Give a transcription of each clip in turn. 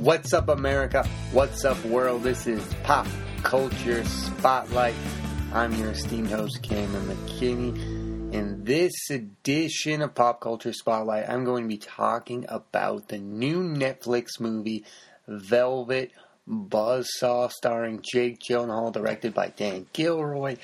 What's up, America? What's up, world? This is Pop Culture Spotlight. I'm your esteemed host, Cameron McKinney. In this edition of Pop Culture Spotlight, I'm going to be talking about the new Netflix movie, Velvet Buzzsaw, starring Jake Gyllenhaal, directed by Dan Gilroy.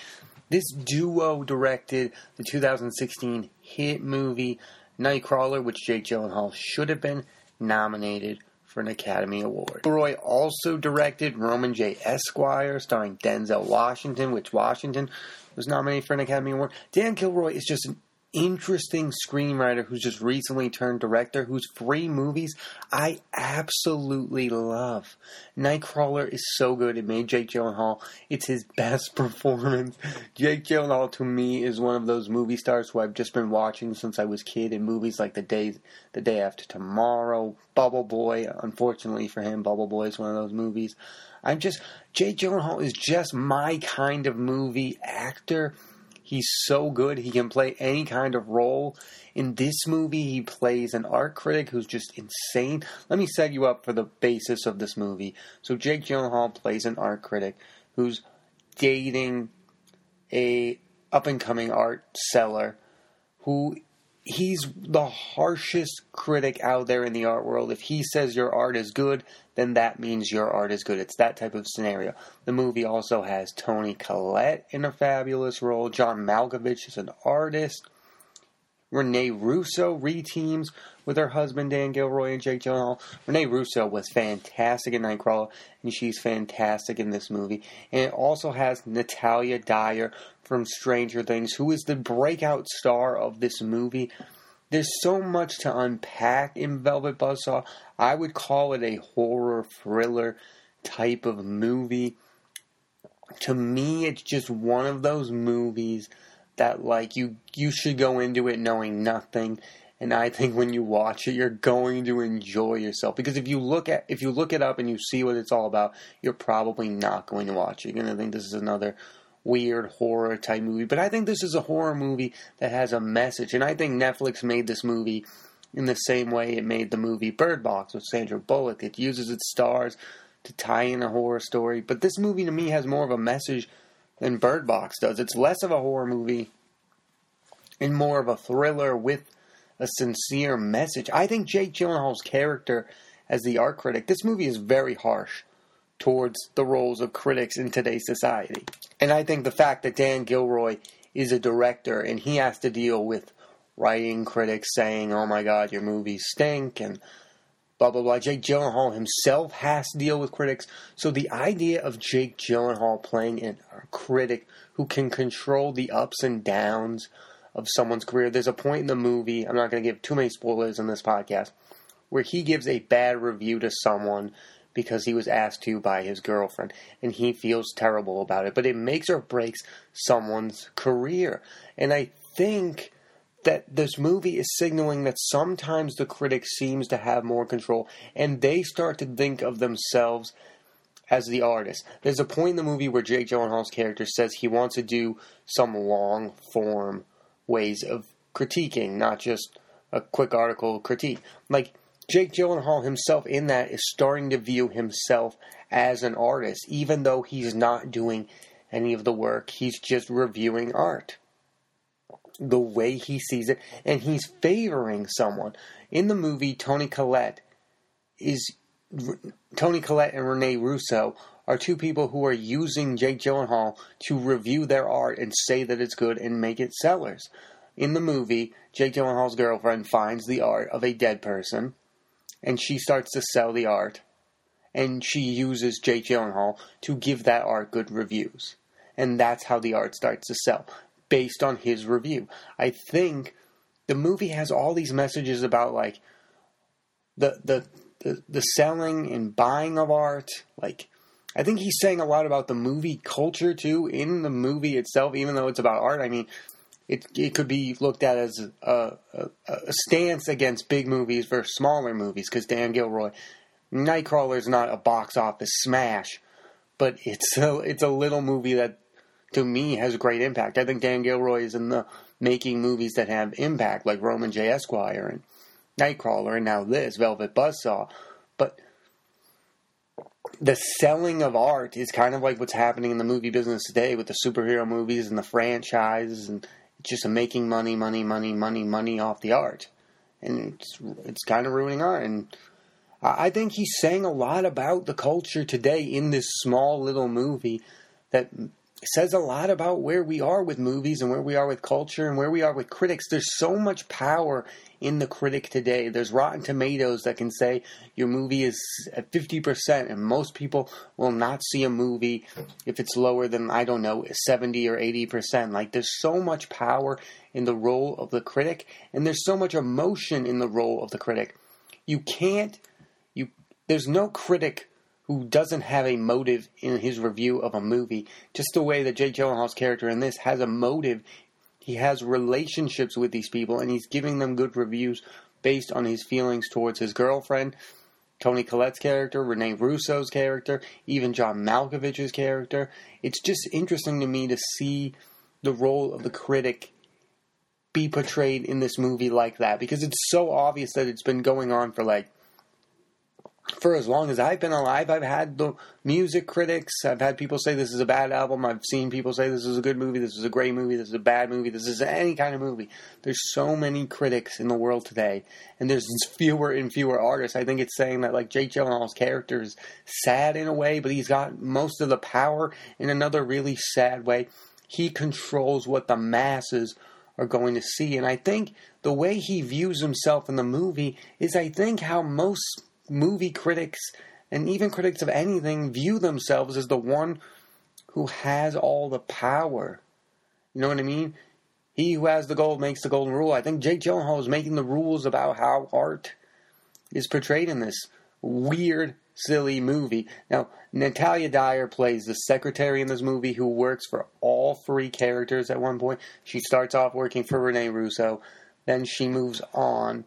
This duo directed the 2016 hit movie Nightcrawler, which Jake Gyllenhaal should have been nominated for an Academy Award. Gilroy also directed Roman J. Esquire, starring Denzel Washington, which Washington was nominated for an Academy Award. Dan Gilroy is just an interesting screenwriter who's just recently turned director, whose three movies I absolutely love. Nightcrawler is so good. It made Jake Gyllenhaal. It's his best performance. Jake Gyllenhaal to me is one of those movie stars who I've just been watching since I was kid in movies like The Day, The Day After Tomorrow, Bubble Boy. Unfortunately for him, Bubble Boy is one of those movies. I'm just Jake Gyllenhaal is just my kind of movie actor He's so good. He can play any kind of role. In this movie, he plays an art critic who's just insane. Let me set you up for the basis of this movie. So, Jake Gyllenhaal plays an art critic who's dating a up and coming art seller who he's the harshest critic out there in the art world. If he says your art is good, then that means your art is good. It's that type of scenario. The movie also has Toni Collette in a fabulous role. John Malkovich is an artist. Rene Russo reteams with her husband Dan Gilroy and Jake Gyllenhaal. Rene Russo was fantastic in Nightcrawler, and she's fantastic in this movie. And it also has Natalia Dyer from Stranger Things, who is the breakout star of this movie. There's so much to unpack in Velvet Buzzsaw. I would call it a horror thriller type of movie. To me, it's just one of those movies that like you you should go into it knowing nothing and I think when you watch it you're going to enjoy yourself because if you look at if you look it up and you see what it's all about you're probably not going to watch it you're going to think this is another weird horror type movie but I think this is a horror movie that has a message and I think Netflix made this movie in the same way it made the movie Bird Box with Sandra Bullock it uses its stars to tie in a horror story but this movie to me has more of a message than Bird Box does. It's less of a horror movie and more of a thriller with a sincere message. I think Jake Gyllenhaal's character as the art critic, this movie is very harsh towards the roles of critics in today's society. And I think the fact that Dan Gilroy is a director and he has to deal with writing critics saying, oh my god, your movies stink and blah blah blah. Jake Gyllenhaal himself has to deal with critics. So the idea of Jake Gyllenhaal playing a critic who can control the ups and downs of someone's career. There's a point in the movie, I'm not going to give too many spoilers in this podcast, where he gives a bad review to someone because he was asked to by his girlfriend and he feels terrible about it. But it makes or breaks someone's career. And I think that this movie is signaling that sometimes the critic seems to have more control and they start to think of themselves as the artist. There's a point in the movie where Jake Gyllenhaal's character says he wants to do some long form ways of critiquing, not just a quick article critique. Like Jake Gyllenhaal himself in that is starting to view himself as an artist, even though he's not doing any of the work, he's just reviewing art the way he sees it, and he's favoring someone. In the movie, Toni Collette is Toni Collette and Rene Russo are two people who are using Jake Gyllenhaal to review their art and say that it's good and make it sellers. In the movie, Jake Gyllenhaal's girlfriend finds the art of a dead person, and she starts to sell the art, and she uses Jake Gyllenhaal to give that art good reviews. And that's how the art starts to sell based on his review. I think the movie has all these messages about like the the the, the selling and buying of art. Like I think he's saying a lot about the movie culture too in the movie itself, even though it's about art. I mean, it it could be looked at as a, a, a stance against big movies versus smaller movies because Dan Gilroy, Nightcrawler is not a box office smash, but it's a it's a little movie that to me has a great impact. I think Dan Gilroy is in the making movies that have impact, like Roman J. Esquire and Nightcrawler, and now this Velvet Buzzsaw. But the selling of art is kind of like what's happening in the movie business today with the superhero movies and the franchises and just making money, money, money, money, money off the art, and it's it's kind of ruining art. And I think he's saying a lot about the culture today in this small little movie that says a lot about where we are with movies and where we are with culture and where we are with critics. There's so much power in the critic today. There's Rotten Tomatoes that can say your movie is at 50%, and most people will not see a movie if it's lower than, I don't know, 70 or 80%. Like, there's so much power in the role of the critic, and there's so much emotion in the role of the critic. You can't, you, there's no critic who doesn't have a motive in his review of a movie. Just the way that Jake Gyllenhaal's character in this has a motive he has relationships with these people and he's giving them good reviews based on his feelings towards his girlfriend, Toni Collette's character, Rene Russo's character, even John Malkovich's character. It's just interesting to me to see the role of the critic be portrayed in this movie like that because it's so obvious that it's been going on for like for as long as I've been alive, I've had the music critics. I've had people say this is a bad album. I've seen people say this is a good movie. This is a great movie. This is a bad movie. This is any kind of movie. There's so many critics in the world today, and there's fewer and fewer artists. I think it's saying that like Jake Gyllenhaal's character is sad in a way, but he's got most of the power in another really sad way. He controls what the masses are going to see, and I think the way he views himself in the movie is, I think, how most movie critics and even critics of anything view themselves as the one who has all the power. You know what I mean? He who has the gold makes the golden rule. I think Jake Gyllenhaal is making the rules about how art is portrayed in this weird, silly movie. Now, Natalia Dyer plays the secretary in this movie who works for all three characters at one point. She starts off working for Rene Russo, then she moves on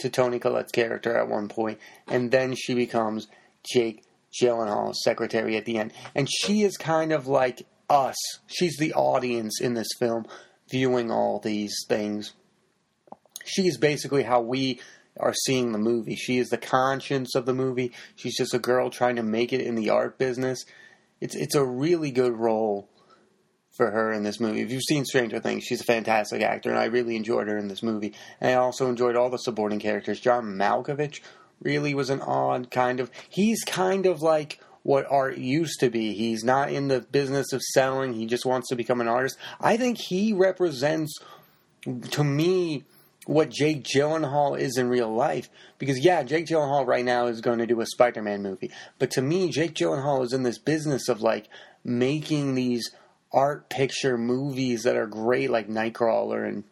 to Toni Collette's character at one point, and then she becomes Jake Gyllenhaal's secretary at the end. And she is kind of like us. She's the audience in this film viewing all these things. She is basically how we are seeing the movie. She is the conscience of the movie. She's just a girl trying to make it in the art business. It's it's a really good role for her in this movie. If you've seen Stranger Things, she's a fantastic actor, and I really enjoyed her in this movie. And I also enjoyed all the supporting characters. John Malkovich really was an odd kind of. He's kind of like what art used to be. He's not in the business of selling. He just wants to become an artist. I think he represents, to me, what Jake Gyllenhaal is in real life. Because yeah, Jake Gyllenhaal right now is going to do a Spider-Man movie, but to me, Jake Gyllenhaal is in this business of like making these art picture movies that are great, like Nightcrawler, and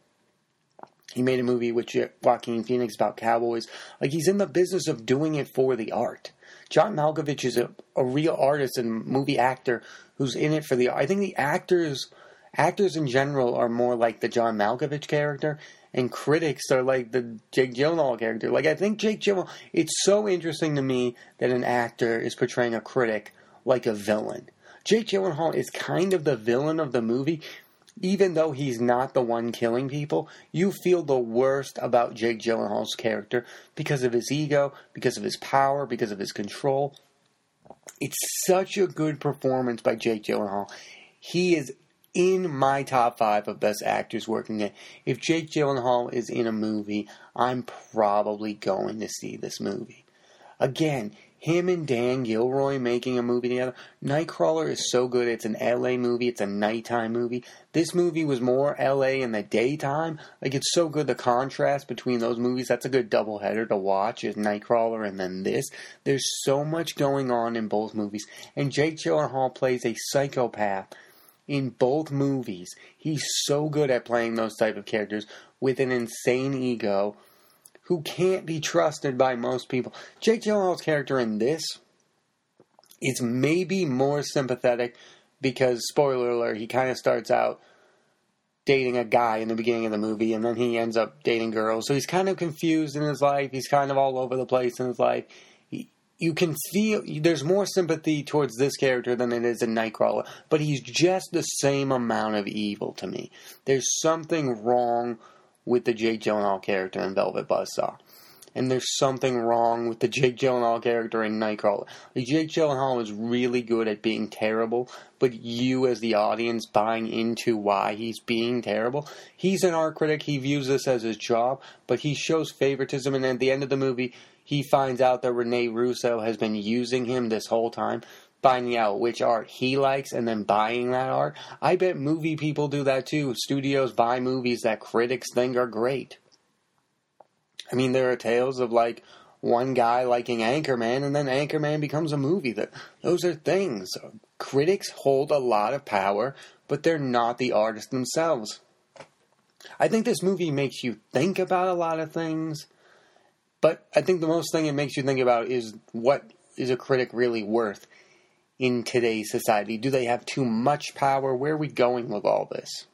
he made a movie with Joaquin Phoenix about cowboys. Like he's in the business of doing it for the art. John Malkovich is a, a real artist and movie actor who's in it for the. I think the actors, actors in general, are more like the John Malkovich character, and critics are like the Jake Gyllenhaal character. Like I think Jake Gyllenhaal. It's so interesting to me that an actor is portraying a critic like a villain Jake Gyllenhaal is kind of the villain of the movie. Even though he's not the one killing people, you feel the worst about Jake Gyllenhaal's character because of his ego, because of his power, because of his control. It's such a good performance by Jake Gyllenhaal. He is in my top five of best actors working it. If Jake Gyllenhaal is in a movie, I'm probably going to see this movie. Again, him and Dan Gilroy making a movie together. Nightcrawler is so good. It's an LA movie. It's a nighttime movie. This movie was more LA in the daytime. Like it's so good the contrast between those movies. That's a good doubleheader to watch is Nightcrawler and then this. There's so much going on in both movies. And Jake Gyllenhaal plays a psychopath in both movies. He's so good at playing those type of characters with an insane ego who can't be trusted by most people. Jake Gyllenhaal's character in this is maybe more sympathetic because, spoiler alert, he kind of starts out dating a guy in the beginning of the movie and then he ends up dating girls. So he's kind of confused in his life. He's kind of all over the place in his life. He, you can feel there's more sympathy towards this character than it is in Nightcrawler, but he's just the same amount of evil to me. There's something wrong with the Jake Gyllenhaal character in Velvet Buzzsaw. and there's something wrong with the Jake Gyllenhaal character in Nightcrawler. Jake Gyllenhaal is really good at being terrible, but you as the audience buying into why he's being terrible. He's an art critic. He views this as his job, but he shows favoritism, and at the end of the movie, he finds out that Rene Russo has been using him this whole time finding out which art he likes and then buying that art. I bet movie people do that too. Studios buy movies that critics think are great. I mean, there are tales of like one guy liking Anchorman and then Anchorman becomes a movie. That those are things. Critics hold a lot of power, but they're not the artists themselves. I think this movie makes you think about a lot of things, but I think the most thing it makes you think about is what is a critic really worth in today's society? Do they have too much power? Where are we going with all this?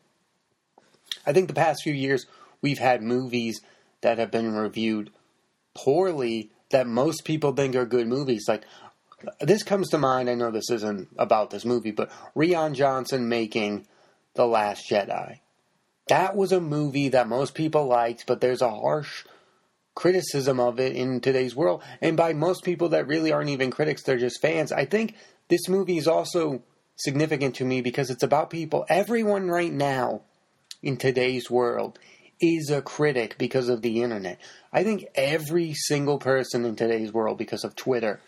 I think the past few years we've had movies that have been reviewed poorly that most people think are good movies. Like this comes to mind. I know this isn't about this movie, but Rian Johnson making The Last Jedi. That was a movie that most people liked, but there's a harsh criticism of it in today's world. And by most people that really aren't even critics, they're just fans. I think this movie is also significant to me because it's about people. Everyone right now in today's world is a critic because of the internet. I think every single person in today's world, because of Twitter,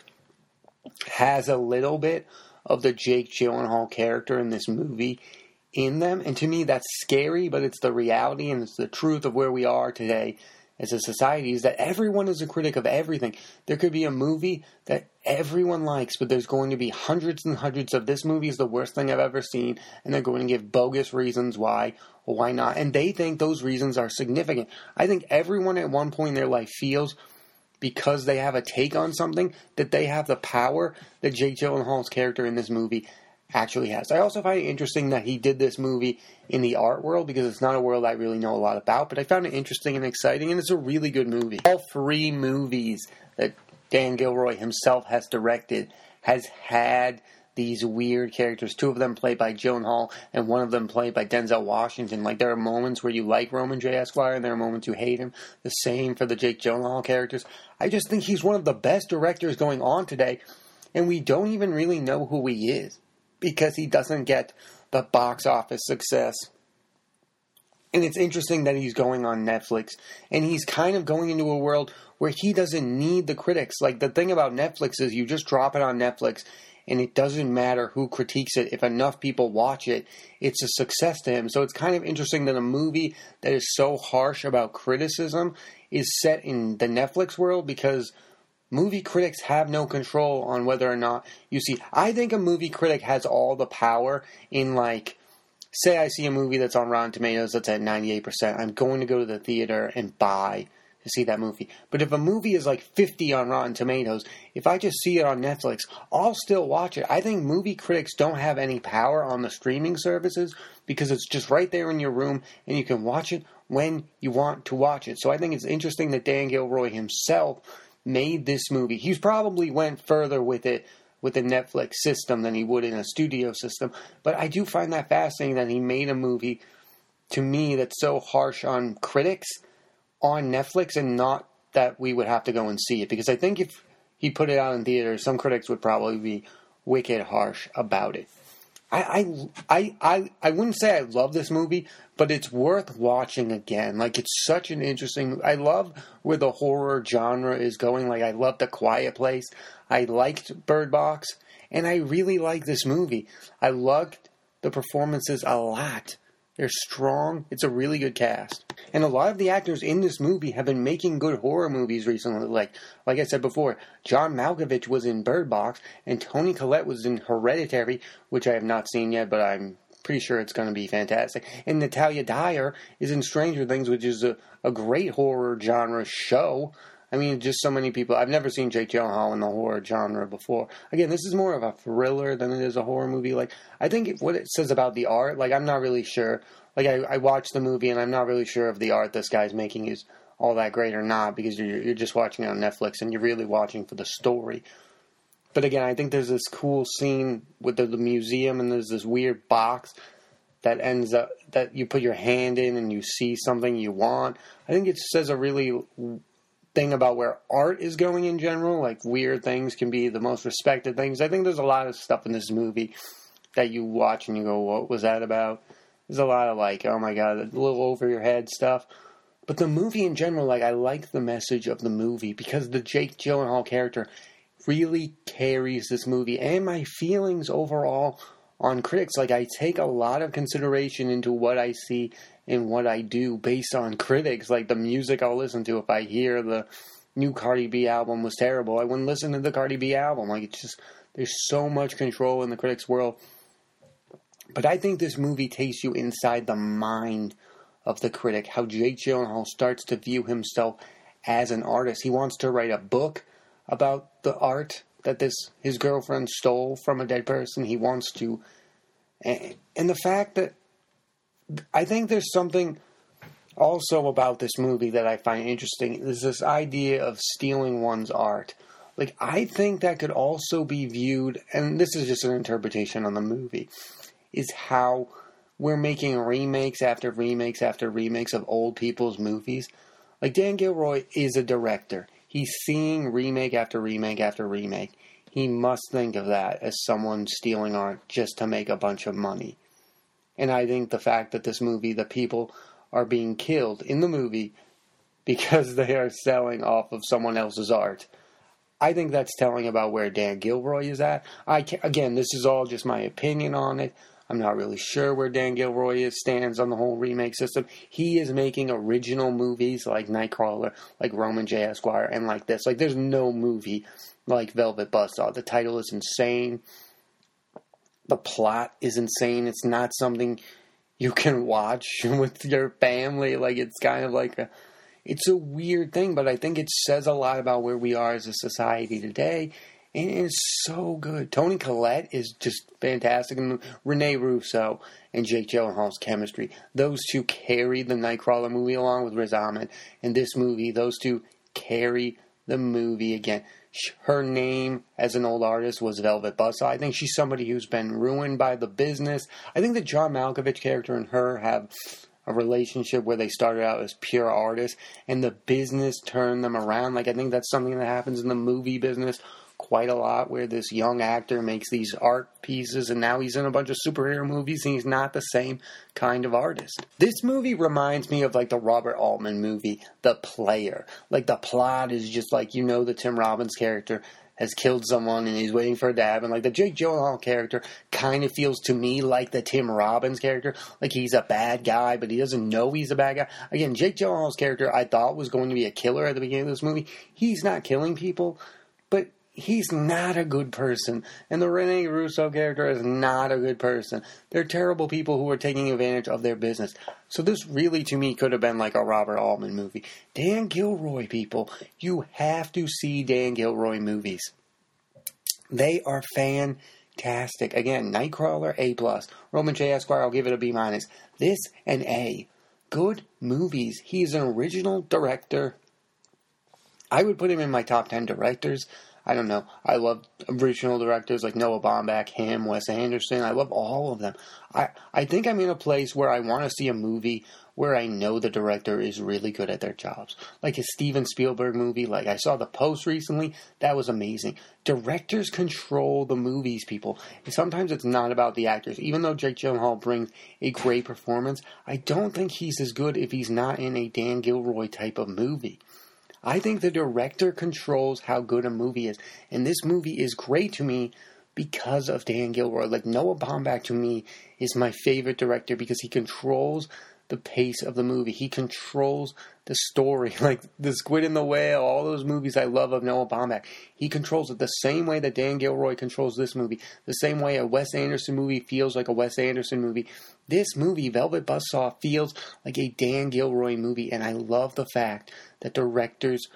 has a little bit of the Jake Gyllenhaal character in this movie in them. And to me, that's scary, but it's the reality and it's the truth of where we are today as a society is that everyone is a critic of everything. There could be a movie that everyone likes, but there's going to be hundreds and hundreds of this movie is the worst thing I've ever seen, and they're going to give bogus reasons why or why not. And they think those reasons are significant. I think everyone at one point in their life feels because they have a take on something that they have the power that Jake Gyllenhaal's character in this movie actually has. I also find it interesting that he did this movie in the art world because it's not a world I really know a lot about, but I found it interesting and exciting, and it's a really good movie. All three movies that Dan Gilroy himself has directed has had these weird characters. Two of them played by Gyllenhaal, and one of them played by Denzel Washington. Like there are moments where you like Roman J. Esquire, and there are moments you hate him. The same for the Jake Gyllenhaal characters. I just think he's one of the best directors going on today, and we don't even really know who he is because he doesn't get the box office success. And it's interesting that he's going on Netflix and he's kind of going into a world where he doesn't need the critics. Like the thing about Netflix is you just drop it on Netflix and it doesn't matter who critiques it. If enough people watch it, it's a success to him. So it's kind of interesting that a movie that is so harsh about criticism is set in the Netflix world because movie critics have no control on whether or not you see. I think a movie critic has all the power in like. Say I see a movie that's on Rotten Tomatoes that's at 98%. I'm going to go to the theater and buy to see that movie. But if a movie is like 50 on Rotten Tomatoes, if I just see it on Netflix, I'll still watch it. I think movie critics don't have any power on the streaming services because it's just right there in your room and you can watch it when you want to watch it. So I think it's interesting that Dan Gilroy himself made this movie. He's probably went further with it with the Netflix system than he would in a studio system. But I do find that fascinating that he made a movie to me that's so harsh on critics on Netflix and not that we would have to go and see it. Because I think if he put it out in theaters, some critics would probably be wicked harsh about it. I, I, I, I wouldn't say I love this movie, but it's worth watching again. Like it's such an interesting. I love where the horror genre is going. Like I love The Quiet Place. I liked Bird Box, and I really like this movie. I loved the performances a lot. They're strong. It's a really good cast. And a lot of the actors in this movie have been making good horror movies recently. Like like I said before, John Malkovich was in Bird Box and Toni Collette was in Hereditary, which I have not seen yet, but I'm pretty sure it's going to be fantastic. And Natalia Dyer is in Stranger Things, which is a, a great horror genre show. I mean, just so many people. I've never seen Jake Gyllenhaal in the horror genre before. Again, this is more of a thriller than it is a horror movie. Like, I think what it says about the art, like, I'm not really sure. Like, I, I watched the movie and I'm not really sure if the art this guy's making is all that great or not because you're, you're just watching it on Netflix and you're really watching for the story. But again, I think there's this cool scene with the, the museum and there's this weird box that ends up that you put your hand in and you see something you want. I think it says a really thing about where art is going in general. Like weird things can be the most respected things. I think there's a lot of stuff in this movie that you watch and you go, "What was that about?" There's a lot of like, "Oh my god," a little over your head stuff. But the movie in general, like I like the message of the movie because the Jake Gyllenhaal character really carries this movie and my feelings overall on critics. Like I take a lot of consideration into what I see and what I do based on critics. Like the music I'll listen to. If I hear the new Cardi B album was terrible, I wouldn't listen to the Cardi B album. Like it's just there's so much control in the critics' world. But I think this movie takes you inside the mind of the critic. How Jake Gyllenhaal starts to view himself as an artist. He wants to write a book about the art that this his girlfriend stole from a dead person. He wants to, and, and the fact that I think there's something also about this movie that I find interesting is this idea of stealing one's art. Like I think that could also be viewed, and this is just an interpretation on the movie, is how we're making remakes after remakes after remakes of old people's movies. Like Dan Gilroy is a director. He's seeing remake after remake after remake. He must think of that as someone stealing art just to make a bunch of money. And I think the fact that this movie, the people are being killed in the movie because they are selling off of someone else's art. I think that's telling about where Dan Gilroy is at. I can, again, this is all just my opinion on it. I'm not really sure where Dan Gilroy is, stands on the whole remake system. He is making original movies like Nightcrawler, like Roman J. Esquire, and like this. Like, there's no movie like Velvet Buzzsaw. The title is insane. The plot is insane. It's not something you can watch with your family. Like, it's kind of like a. It's a weird thing, but I think it says a lot about where we are as a society today and it's so good. Toni Collette is just fantastic, and Rene Russo and Jake Gyllenhaal's chemistry. Those two carry the Nightcrawler movie along with Riz Ahmed. In this movie, those two carry the movie again. Her name as an old artist was Velvet Buzzsaw. I think she's somebody who's been ruined by the business. I think the John Malkovich character and her have a relationship where they started out as pure artists and the business turned them around. Like I think that's something that happens in the movie business quite a lot where this young actor makes these art pieces and now he's in a bunch of superhero movies and he's not the same kind of artist. This movie reminds me of like the Robert Altman movie, The Player. Like the plot is just like you know the Tim Robbins character has killed someone and he's waiting for a dab. And like the Jake Gyllenhaal character kind of feels to me like the Tim Robbins character. Like he's a bad guy, but he doesn't know he's a bad guy. Again, Jake Gyllenhaal's character I thought was going to be a killer at the beginning of this movie. He's not killing people, but he's not a good person. And the Rene Russo character is not a good person. They're terrible people who are taking advantage of their business. So this really, to me, could have been like a Robert Altman movie. Dan Gilroy, people, you have to see Dan Gilroy movies. They are fantastic. Again, Nightcrawler, A plus. Roman J. Esquire, I'll give it a B minus. This an A. Good movies. He's an original director. I would put him in my top 10 directors. I don't know. I love original directors like Noah Baumbach, him, Wes Anderson. I love all of them. I, I think I'm in a place where I want to see a movie where I know the director is really good at their jobs. Like a Steven Spielberg movie, like I saw The Post recently, that was amazing. Directors control the movies, people. And sometimes it's not about the actors. Even though Jake Gyllenhaal brings a great performance, I don't think he's as good if he's not in a Dan Gilroy type of movie. I think the director controls how good a movie is. And this movie is great to me because of Dan Gilroy. Like Noah Baumbach to me is my favorite director because he controls the pace of the movie. He controls the story, like the Squid and the Whale, all those movies I love of Noah Baumbach. He controls it the same way that Dan Gilroy controls this movie, the same way a Wes Anderson movie feels like a Wes Anderson movie. This movie, Velvet Buzzsaw, feels like a Dan Gilroy movie, and I love the fact that directors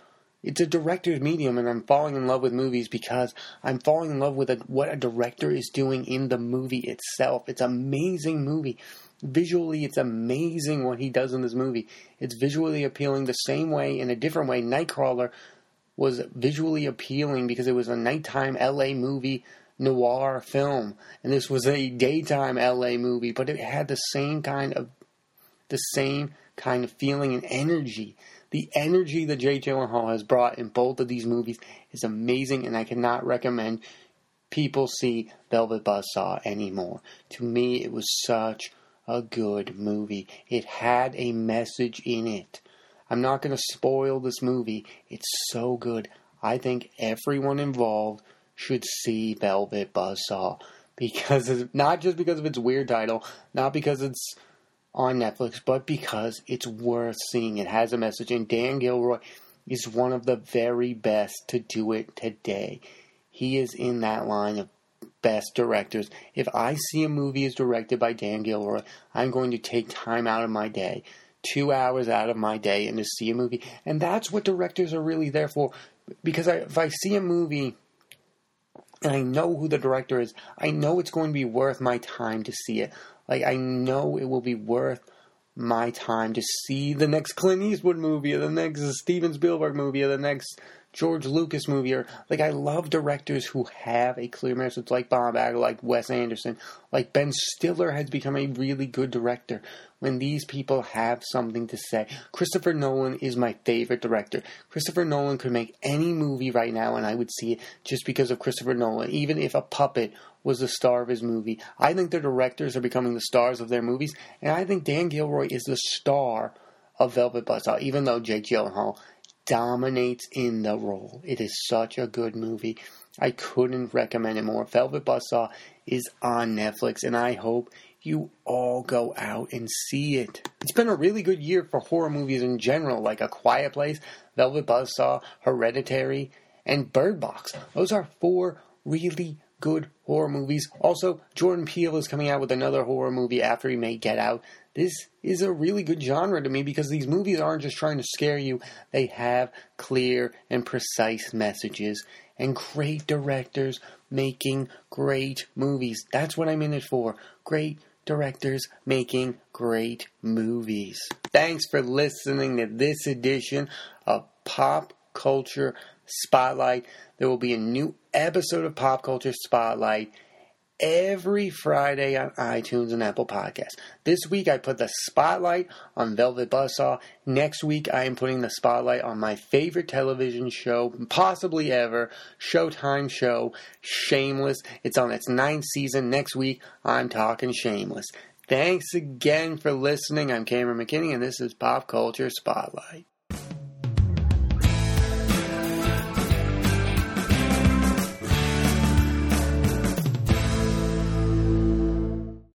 it's a director's medium, and I'm falling in love with movies because I'm falling in love with a, what a director is doing in the movie itself. It's an amazing movie. Visually, it's amazing what he does in this movie. It's visually appealing the same way, in a different way. Nightcrawler was visually appealing because it was a nighttime LA movie noir film, and this was a daytime LA movie, but it had the same kind of the same kind of feeling and energy The energy that Jake Gyllenhaal has brought in both of these movies is amazing, and I cannot recommend people see Velvet Buzzsaw anymore. To me, it was such a good movie. It had a message in it. I'm not going to spoil this movie. It's so good. I think everyone involved should see Velvet Buzzsaw because of, not just because of its weird title, not because it's on Netflix, but because it's worth seeing. It has a message, and Dan Gilroy is one of the very best to do it today. He is in that line of best directors. If I see a movie is directed by Dan Gilroy, I'm going to take time out of my day, two hours out of my day, and to see a movie. And that's what directors are really there for. Because I, if I see a movie and I know who the director is, I know it's going to be worth my time to see it. Like I know it will be worth my time to see the next Clint Eastwood movie or the next Steven Spielberg movie or the next George Lucas movie or like I love directors who have a clear message like Bob Iger, like Wes Anderson, like Ben Stiller has become a really good director when these people have something to say. Christopher Nolan is my favorite director. Christopher Nolan could make any movie right now and I would see it just because of Christopher Nolan, even if a puppet was the star of his movie. I think the directors are becoming the stars of their movies, and I think Dan Gilroy is the star of Velvet Buzzsaw, even though Jake Gyllenhaal dominates in the role. It is such a good movie. I couldn't recommend it more. Velvet Buzzsaw is on Netflix, and I hope you all go out and see it. It's been a really good year for horror movies in general, like A Quiet Place, Velvet Buzzsaw, Hereditary, and Bird Box. Those are four really good horror movies. Also, Jordan Peele is coming out with another horror movie after he made Get Out. This is a really good genre to me because these movies aren't just trying to scare you, they have clear and precise messages and great directors making great movies. That's what I'm in it for. Great directors making great movies. Thanks for listening to this edition of Pop Culture Spotlight. There will be a new episode of Pop Culture Spotlight every Friday on iTunes and Apple Podcasts. This week I put the spotlight on Velvet Buzzsaw. Next week I am putting the spotlight on my favorite television show, possibly ever, Showtime show, Shameless. It's on its ninth season. Next week I'm talking Shameless. Thanks again for listening. I'm Cameron McKinney and this is Pop Culture Spotlight.